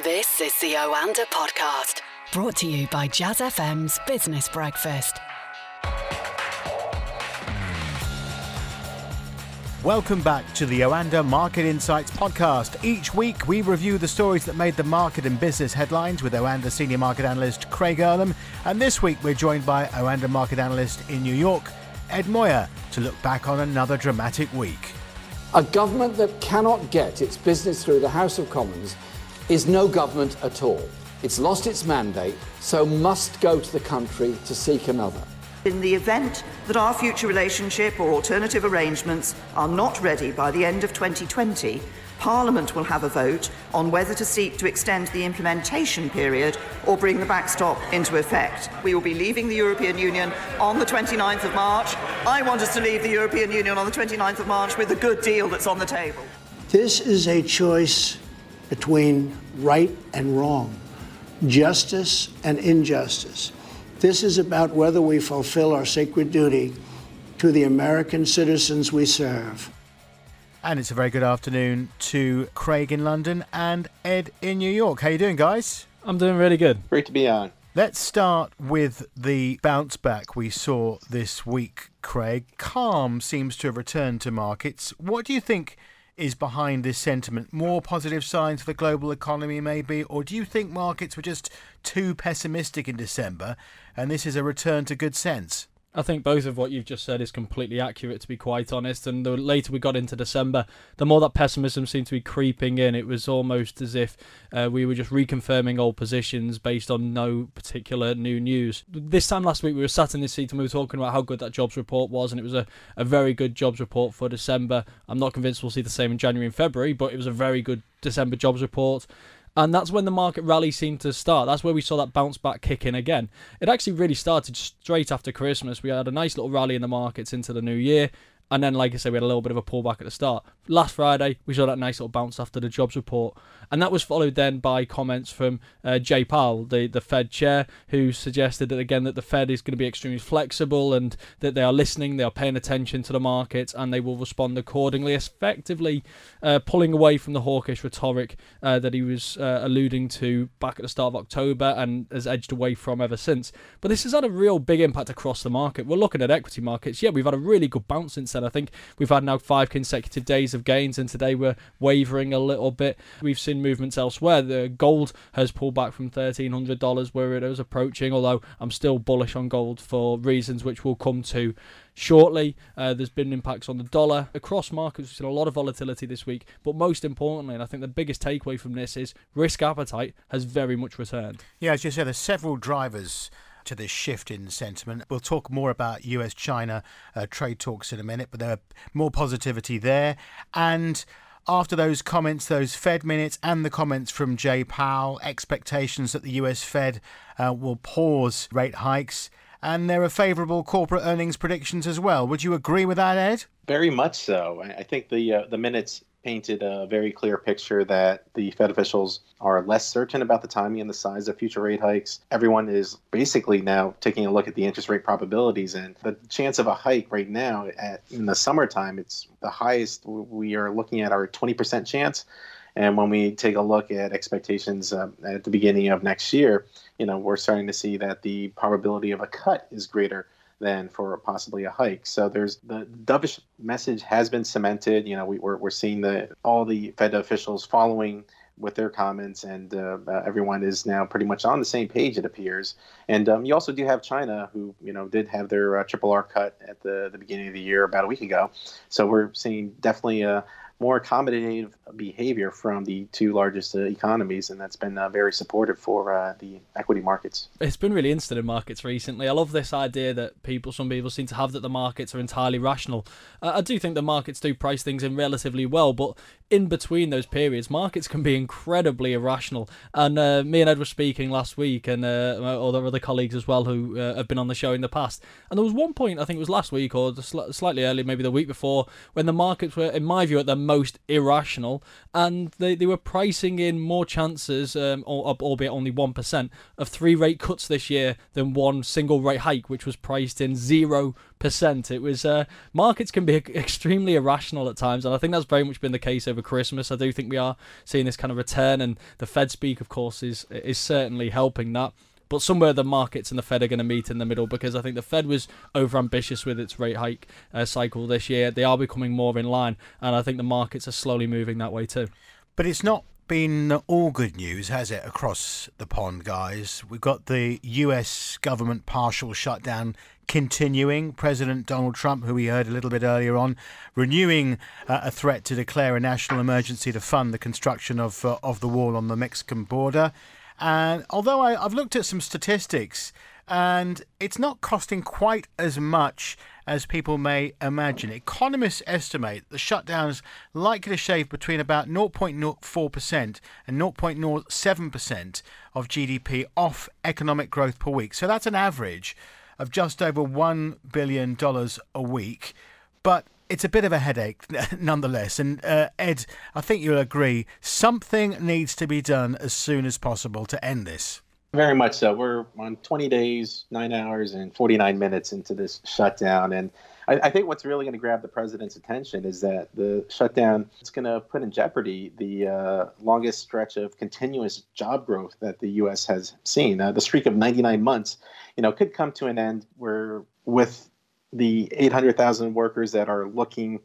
This is the Oanda podcast, brought to you by Jazz FM's Business Breakfast. Welcome back to the Oanda Market Insights podcast. Each week, we review the stories that made the market and business headlines with Oanda senior market analyst Craig Erlam. And this week, we're joined by Oanda market analyst in New York, Ed Moya, to look back on another dramatic week. A government that cannot get its business through the House of Commons is no government at all. It's lost its mandate, so must go to the country to seek another. In the event that our future relationship or alternative arrangements are not ready by the end of 2020, Parliament will have a vote on whether to seek to extend the implementation period or bring the backstop into effect. We will be leaving the European Union on the 29th of March. I want us to leave the European Union on the 29th of March with a good deal that's on the table. This is a choice between right and wrong, justice and injustice. This is about whether we fulfill our sacred duty to the American citizens we serve. And it's a very good afternoon to Craig in London and Ed in New York. How you doing, guys? I'm doing really good. Great to be on. Let's start with the bounce back we saw this week, Craig. Calm seems to have returned to markets. What do you think is behind this sentiment? More positive signs for the global economy, maybe? Or do you think markets were just too pessimistic in December and this is a return to good sense? I think both of what you've just said is completely accurate, to be quite honest. And the later we got into December, the more that pessimism seemed to be creeping in. It was almost as if uh, we were just reconfirming old positions based on no particular new news. This time last week, we were sat in this seat and we were talking about how good that jobs report was, and it was a, a very good jobs report for December. I'm not convinced we'll see the same in January and February, but it was a very good December jobs report. And that's when the market rally seemed to start. That's where we saw that bounce back kick in again. It actually really started straight after Christmas. We had a nice little rally in the markets into the new year. And then, like I said, we had a little bit of a pullback at the start. Last Friday, we saw that nice little bounce after the jobs report. And that was followed then by comments from uh, Jay Powell, the, the Fed chair, who suggested that, again, that the Fed is going to be extremely flexible and that they are listening, they are paying attention to the markets, and they will respond accordingly, effectively uh, pulling away from the hawkish rhetoric uh, that he was uh, alluding to back at the start of October and has edged away from ever since. But this has had a real big impact across the market. We're looking at equity markets. Yeah, we've had a really good bounce since then. I think we've had now five consecutive days of gains, and today we're wavering a little bit. We've seen movements elsewhere. The gold has pulled back from thirteen hundred dollars where it was approaching. Although I'm still bullish on gold for reasons which we'll come to shortly. Uh, there's been impacts on the dollar across markets. We've seen a lot of volatility this week, but most importantly, and I think the biggest takeaway from this is risk appetite has very much returned. Yeah, as you said, there's several drivers to this shift in sentiment. We'll talk more about US China uh, trade talks in a minute, but there are more positivity there. And after those comments, those Fed minutes, and the comments from Jay Powell, expectations that the US Fed uh, will pause rate hikes. And there are favourable corporate earnings predictions as well. Would you agree with that, Ed? Very much so. I think the uh, the minutes painted a very clear picture that the Fed officials are less certain about the timing and the size of future rate hikes. Everyone is basically now taking a look at the interest rate probabilities, and the chance of a hike right now at, in the summertime, it's the highest we are looking at our 20% chance. And when we take a look at expectations uh, at the beginning of next year, you know, we're starting to see that the probability of a cut is greater than for possibly a hike. So there's the dovish message has been cemented. You know, we, are we're seeing the all the Fed officials following with their comments, and uh, uh, everyone is now pretty much on the same page. It appears. And um, you also do have China, who you know did have their uh, triple R cut at the the beginning of the year about a week ago. So we're seeing definitely a more accommodative behavior from the two largest uh, economies, and that's been uh, very supportive for uh, the equity markets. It's been really interesting in markets recently. I love this idea that people, some people seem to have that the markets are entirely rational. I do think the markets do price things in relatively well, but in between those periods, markets can be incredibly irrational. And uh, me and Ed were speaking last week, and uh, other other colleagues as well who uh, have been on the show in the past. And there was one point, I think it was last week or slightly earlier, maybe the week before, when the markets were, in my view, at their most irrational, and they, they were pricing in more chances, um, albeit only 1%, of three rate cuts this year than one single rate hike, which was priced in 0%. It was, uh, markets can be extremely irrational at times, and I think that's very much been the case over Christmas. I do think we are seeing this kind of return, and the Fed speak, of course, is, is certainly helping that but somewhere the markets and the Fed are going to meet in the middle because I think the Fed was overambitious with its rate hike uh, cycle this year. They are becoming more in line, and I think the markets are slowly moving that way too. But it's not been all good news, has it, across the pond, guys? We've got the US government partial shutdown continuing. President Donald Trump, who we heard a little bit earlier on, renewing uh, a threat to declare a national emergency to fund the construction of uh, of the wall on the Mexican border. And although I, I've looked at some statistics, and it's not costing quite as much as people may imagine. Economists estimate the shutdown's likely to shave between about 0.04% and 0.07% of GDP off economic growth per week. So that's an average of just over $1 billion a week. But it's a bit of a headache nonetheless. And uh, Ed, I think you'll agree, something needs to be done as soon as possible to end this. Very much so. We're on 20 days, nine hours, and 49 minutes into this shutdown. And I, I think what's really going to grab the president's attention is that the shutdown is going to put in jeopardy the uh, longest stretch of continuous job growth that the U.S. has seen. Uh, the streak of 99 months, you know, could come to an end where with the 800,000 workers that are looking,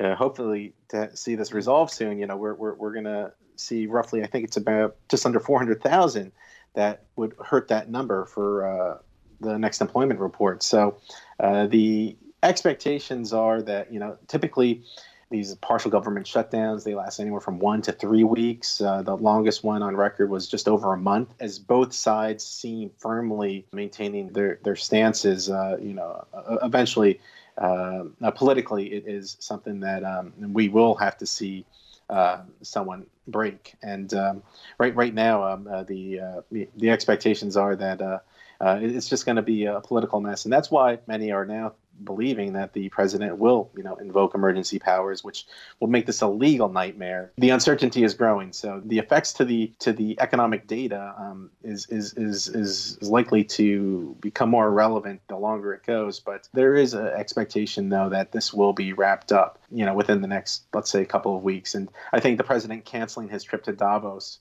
uh, hopefully, to see this resolved soon. You know, we're we're, we're going to see roughly, I think it's about just under 400,000 that would hurt that number for uh, the next employment report. So uh, the expectations are that you know typically these partial government shutdowns they last anywhere from one to three weeks uh, the longest one on record was just over a month as both sides seem firmly maintaining their, their stances uh, you know eventually uh, politically it is something that um, we will have to see uh, someone break. And um, right right now um, uh, the, the, the expectations are that it's just going to be a political mess. And that's why many are now believing that the president will, you know, invoke emergency powers, which will make this a legal nightmare. The uncertainty is growing, so the effects to the to the economic data um, is, is is is likely to become more relevant the longer it goes. But there is an expectation, though, that this will be wrapped up, you know, within the next, let's say, a couple of weeks. And I think the president canceling his trip to Davos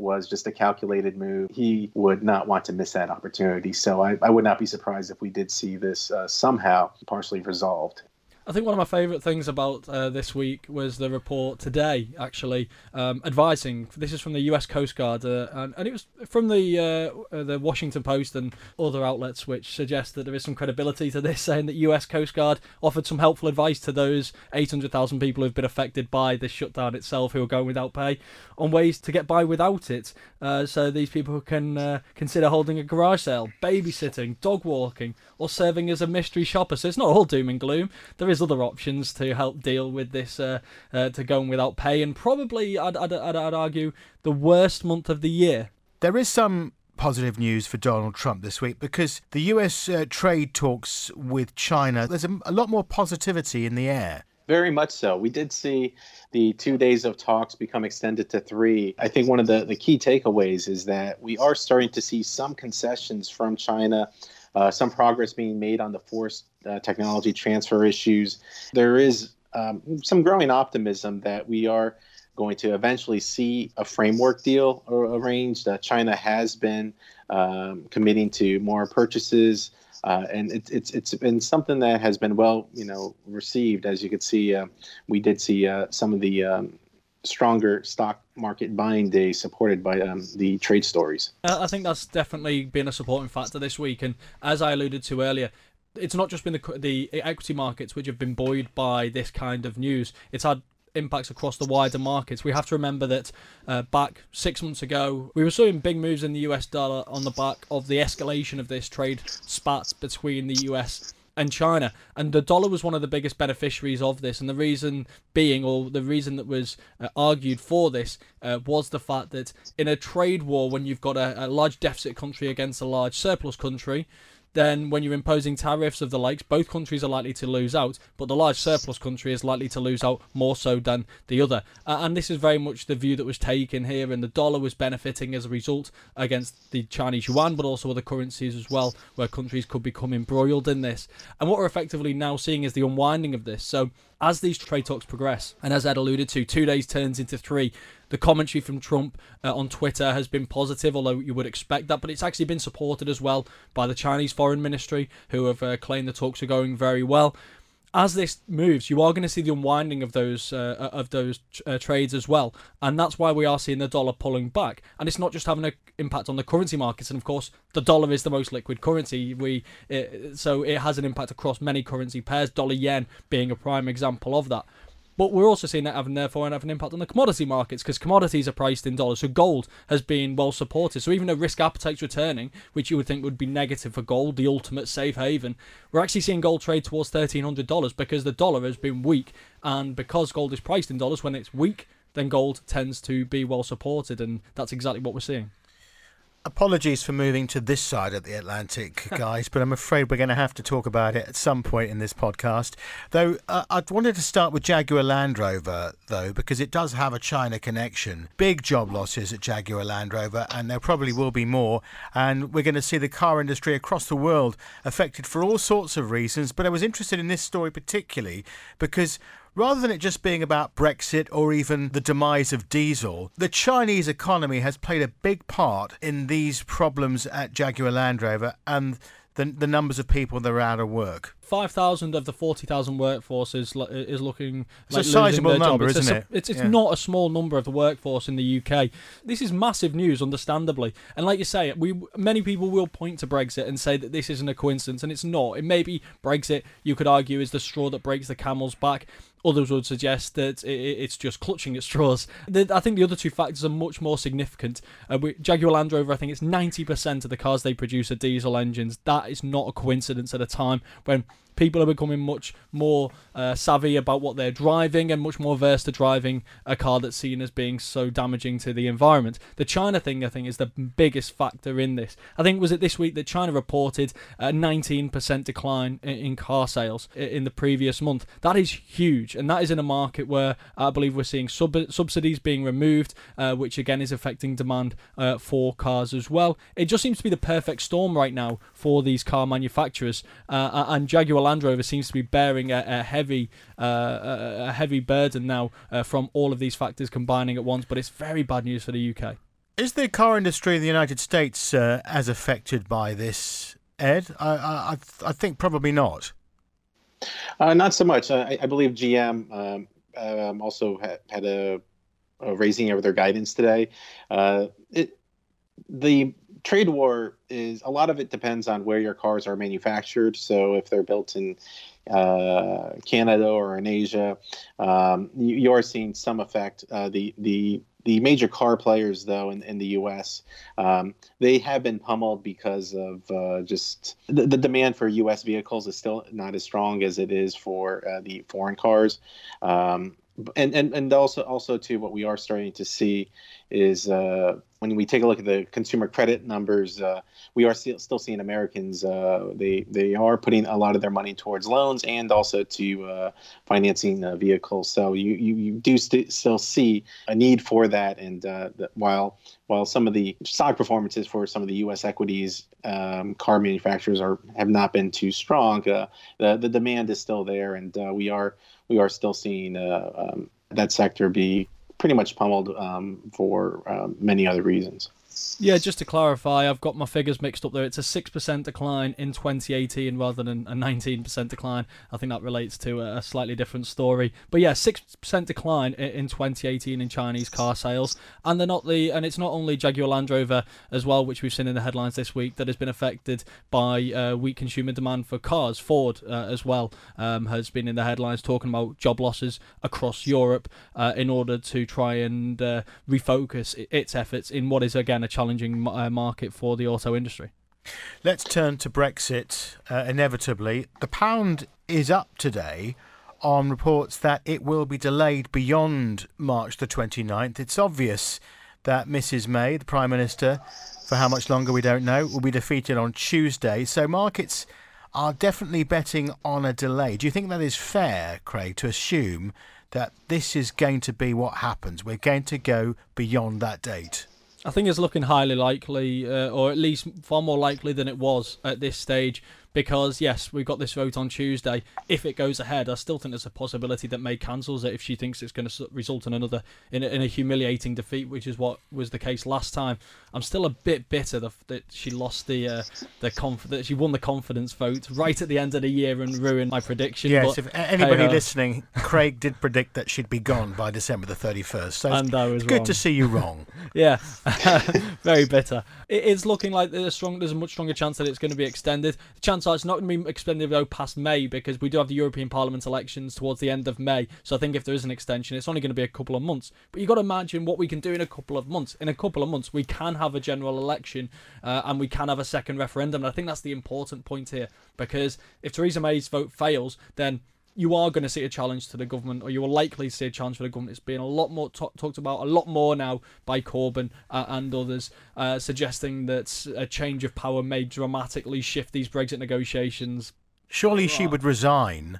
was just a calculated move. He would not want to miss that opportunity. So I, I would not be surprised if we did see this uh, somehow partially resolved. I think one of my favourite things about uh, this week was the report today, actually, um, advising. This is from the U.S. Coast Guard, uh, and, and, it was from the uh, uh, the Washington Post and other outlets, which suggest that there is some credibility to this, saying that U.S. Coast Guard offered some helpful advice to those 800,000 people who've been affected by this shutdown itself, who are going without pay, on ways to get by without it. Uh, so these people can uh, consider holding a garage sale, babysitting, dog walking, or serving as a mystery shopper. So it's not all doom and gloom. There is there's other options to help deal with this, uh, uh, to going without pay, and probably I'd, I'd, I'd, I'd argue the worst month of the year. There is some positive news for Donald Trump this week because the US uh, trade talks with China, there's a, a, lot more positivity in the air. Very much so. We did see the two days of talks become extended to three. I think one of the, the key takeaways is that we are starting to see some concessions from China uh, some progress being made on the forced uh, technology transfer issues. There is um, some growing optimism that we are going to eventually see a framework deal arranged. Uh, China has been um, committing to more purchases. Uh, and it, it's it's been something that has been well, you know, received. As you could see, uh, we did see uh, some of the um, stronger stock market buying day supported by um, the trade stories. I think that's definitely been a supporting factor this week. And as I alluded to earlier, it's not just been the, the equity markets which have been buoyed by this kind of news. It's had impacts across the wider markets. We have to remember that uh, back six months ago, we were seeing big moves in the US dollar on the back of the escalation of this trade spat between the US and China. And the dollar was one of the biggest beneficiaries of this. And the reason being, or the reason that was uh, argued for this, uh, was the fact that in a trade war, when you've got a, a large deficit country against a large surplus country, then when you're imposing tariffs of the likes, both countries are likely to lose out, but the large surplus country is likely to lose out more so than the other. Uh, and this is very much the view that was taken here, and the dollar was benefiting as a result against the Chinese yuan, but also other currencies as well, where countries could become embroiled in this. And what we're effectively now seeing is the unwinding of this. So as these trade talks progress, and as Ed alluded to, two days turns into three. The commentary from Trump uh, on Twitter has been positive, although you would expect that, but it's actually been supported as well by the Chinese Foreign Ministry, who have uh, claimed the talks are going very well as this moves, you are going to see the unwinding of those uh, uh, of those uh, trades as well, and that's why we are seeing the dollar pulling back. And it's not just having an impact on the currency markets, and of course, the dollar is the most liquid currency. We it, so it has an impact across many currency pairs. Dollar yen being a prime example of that. But we're also seeing that having therefore have an impact on the commodity markets because commodities are priced in dollars. So gold has been well supported. So even though risk appetite's returning, which you would think would be negative for gold, the ultimate safe haven, we're actually seeing gold trade towards thirteen hundred dollars because the dollar has been weak, and because gold is priced in dollars, when it's weak, then gold tends to be well supported, and that's exactly what we're seeing. Apologies for moving to this side of the Atlantic, guys, but I'm afraid we're going to have to talk about it at some point in this podcast. Though uh, I wanted to start with Jaguar Land Rover, though, because it does have a China connection. Big job losses at Jaguar Land Rover, and there probably will be more. And we're going to see the car industry across the world affected for all sorts of reasons. But I was interested in this story particularly because Rather than it just being about Brexit or even the demise of diesel, the Chinese economy has played a big part in these problems at Jaguar Land Rover and the, the numbers of people that are out of work. 5,000 of the 40,000 workforce is, is looking it's like a sizable number. It's isn't a, it? It's, it's yeah. not a small number of the workforce in the UK. This is massive news, understandably. And like you say, we many people will point to Brexit and say that this isn't a coincidence, and it's not. It may be Brexit, you could argue, is the straw that breaks the camel's back. Others would suggest that it's just clutching at straws. I think the other two factors are much more significant. Uh, Jaguar Land Rover, I think it's 90% of the cars they produce are diesel engines. That is not a coincidence at a time when people are becoming much more uh, savvy about what they're driving and much more versed to driving a car that's seen as being so damaging to the environment. The China thing, I think, is the biggest factor in this. I think was it this week that China reported a 19% decline in car sales in the previous month. That is huge, and that is in a market where I believe we're seeing sub- subsidies being removed, uh, which again is affecting demand uh, for cars as well. It just seems to be the perfect storm right now for these car manufacturers, uh, and Jaguar Land Rover seems to be bearing a, a heavy uh, a heavy burden now uh, from all of these factors combining at once. But it's very bad news for the UK. Is the car industry in the United States uh, as affected by this, Ed? I, I, I think probably not. Uh, not so much. I, I believe GM um, um, also had, had a, a, raising of their guidance today. Uh, it, the trade war is a lot of it depends on where your cars are manufactured. So if they're built in uh, Canada or in Asia, um, you, you, are seeing some effect. Uh, the the the major car players, though, in, in the U.S., um, they have been pummeled because of uh, just the, the, demand for U.S. vehicles is still not as strong as it is for uh, the foreign cars. Um, and, and and also also too what we are starting to see is uh, when we take a look at the consumer credit numbers, uh, we are still, still seeing Americans uh, they they are putting a lot of their money towards loans and also to uh, financing uh, vehicles. So you you, you do st- still see a need for that. And uh, while while some of the stock performances for some of the U.S. equities um, car manufacturers are have not been too strong, the the demand is still there, and we are we are still seeing um, that sector be pretty much pummeled um, for uh, many other reasons. Yeah, just to clarify, I've got my figures mixed up there. It's a 6% decline in 2018 rather than a 19% decline. I think that relates to a slightly different story. But yeah, 6% decline in 2018 in Chinese car sales. And they're not the and it's not only Jaguar Land Rover as well, which we've seen in the headlines this week, that has been affected by uh, weak consumer demand for cars. Ford uh, as well um, has been in the headlines talking about job losses across Europe uh, in order to try and uh, refocus its efforts in what is again a challenging uh, market for the auto industry. Let's turn to Brexit. Uh, inevitably, the pound is up today on reports that it will be delayed beyond March the 29th. It's obvious that Mrs. May, the Prime Minister, for how much longer we don't know, will be defeated on Tuesday. So markets are definitely betting on a delay. Do you think that is fair, Craig, to assume that this is going to be what happens? We're going to go beyond that date. I think it's looking highly likely, uh, or at least far more likely than it was at this stage because yes, we've got this vote on Tuesday. If it goes ahead, I still think there's a possibility that May cancels it if she thinks it's going to result in another in a, in a humiliating defeat, which is what was the case last time. I'm still a bit bitter that, that she lost the uh, the conf- that she won the confidence vote right at the end of the year and ruined my prediction. Yes, but, if anybody hey, uh, listening, Craig did predict that she'd be gone by December the 31st. So and I was good wrong. to see you wrong. yeah, very bitter. It is looking like there's a strong, there's a much stronger chance that it's going to be extended. The chance are it's not going to be extended though past May because we do have the European Parliament elections towards the end of May. So I think if there is an extension, it's only going to be a couple of months. But you've got to imagine what we can do in a couple of months. In a couple of months, we can have a general election uh, and we can have a second referendum. And I think that's the important point here because if Theresa May's vote fails, then you are going to see a challenge to the government, or you are likely to see a challenge for the government. It's being a lot more t- talked about, a lot more now by Corbyn uh, and others, uh, suggesting that a change of power may dramatically shift these Brexit negotiations. Surely she would resign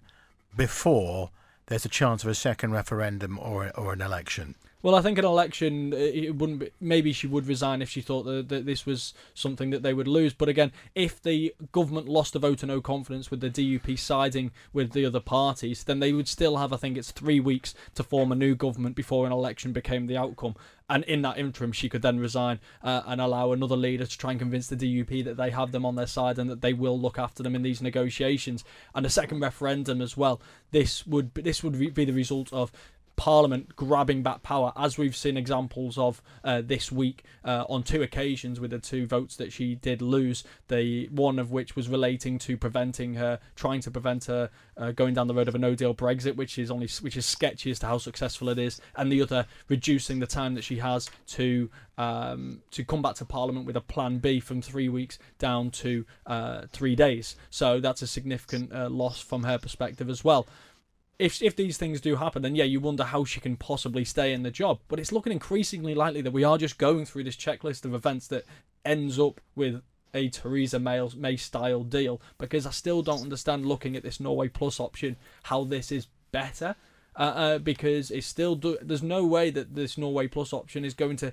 before there's a chance of a second referendum or or an election. Well, I think an election, it wouldn't. Be, maybe she would resign if she thought that, that this was something that they would lose. But again, if the government lost a vote of no confidence with the DUP siding with the other parties, then they would still have, I think, it's three weeks to form a new government before an election became the outcome. And in that interim, she could then resign uh, and allow another leader to try and convince the DUP that they have them on their side and that they will look after them in these negotiations. And a second referendum as well. This would this would be the result of Parliament grabbing back power, as we've seen examples of uh, this week uh, on two occasions with the two votes that she did lose. The one of which was relating to preventing her, trying to prevent her uh, going down the road of a No Deal Brexit, which is only which is sketchy as to how successful it is, and the other reducing the time that she has to um, to come back to Parliament with a Plan B from three weeks down to uh, three days. So that's a significant uh, loss from her perspective as well if if these things do happen, then yeah, you wonder how she can possibly stay in the job. But it's looking increasingly likely that we are just going through this checklist of events that ends up with a Theresa May, style deal. Because I still don't understand looking at this Norway Plus option how this is better. Uh, uh, because it's still do- there's no way that this Norway Plus option is going to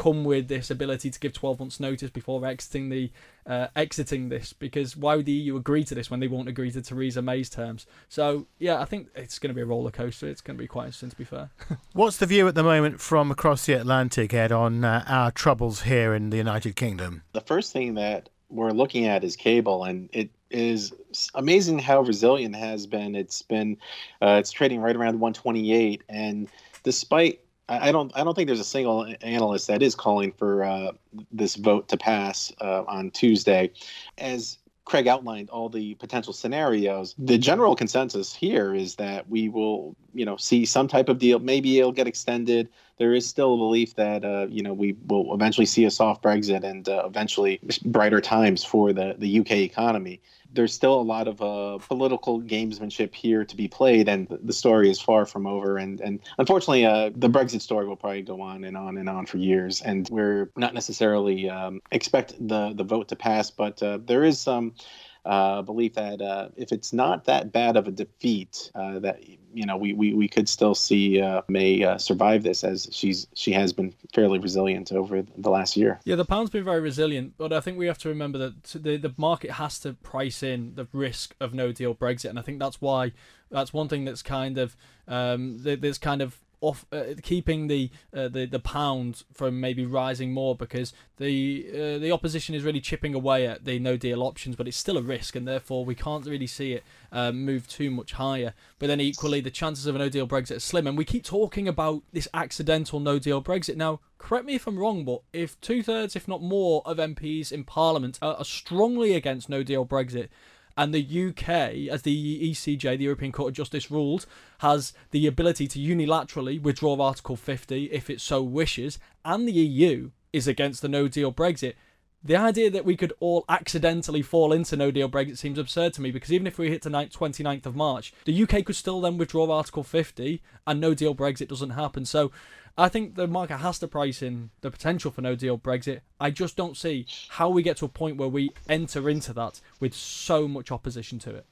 come with this ability to give 12 months notice before exiting the uh, exiting this because why would the EU agree to this when they won't agree to Theresa May's terms? So yeah I think it's going to be a roller coaster. It's going to be quite interesting to be fair. What's the view at the moment from across the Atlantic Ed on uh, our troubles here in the United Kingdom? The first thing that we're looking at is cable and it is amazing how resilient it has been. It's been uh, it's trading right around 128 and despite I don't. I don't think there's a single analyst that is calling for uh, this vote to pass uh, on Tuesday. As Craig outlined all the potential scenarios, the general consensus here is that we will, you know, see some type of deal. Maybe it'll get extended. There is still a belief that, uh, you know, we will eventually see a soft Brexit and uh, eventually brighter times for the the UK economy there's still a lot of uh, political gamesmanship here to be played, and the story is far from over. And and unfortunately, uh, the Brexit story will probably go on and on and on for years. And we're not necessarily um, expect the the vote to pass, but uh, there is some uh, belief that uh, if it's not that bad of a defeat, uh, that you know we, we, we could still see uh, May uh, survive this as she's she has been fairly resilient over the last year. Yeah, the pound's been very resilient, but I think we have to remember that the the market has to price in the risk of no deal Brexit, and I think that's why that's one thing that's kind of um, that's kind of off uh, keeping the uh, the the pound from maybe rising more because the uh, the opposition is really chipping away at the no deal options, but it's still a risk, and therefore we can't really see it um, move too much higher. But then equally, the chances of a no deal Brexit are slim, and we keep talking about this accidental no deal Brexit. Now, correct me if I'm wrong, but if two thirds, if not more, of MPs in Parliament are, are strongly against no deal Brexit and the UK, as the ECJ, the European Court of Justice, ruled, has the ability to unilaterally withdraw Article 50 if it so wishes, and the EU is against the no deal Brexit. The idea that we could all accidentally fall into no deal Brexit seems absurd to me because even if we hit the 29th of March, the UK could still then withdraw Article 50 and no deal Brexit doesn't happen. So I think the market has to price in the potential for no deal Brexit. I just don't see how we get to a point where we enter into that with so much opposition to it.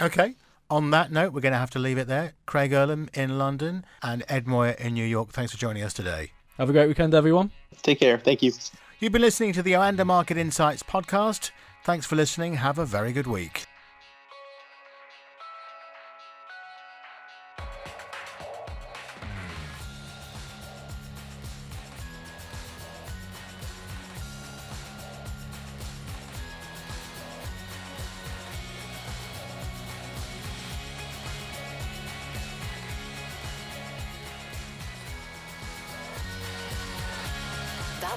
Okay. On that note, we're going to have to leave it there. Craig Erlam in London and Ed Moya in New York. Thanks for joining us today. Have a great weekend, everyone. Take care. Thank you. You've been listening to the Oanda Market Insights podcast. Thanks for listening. Have a very good week.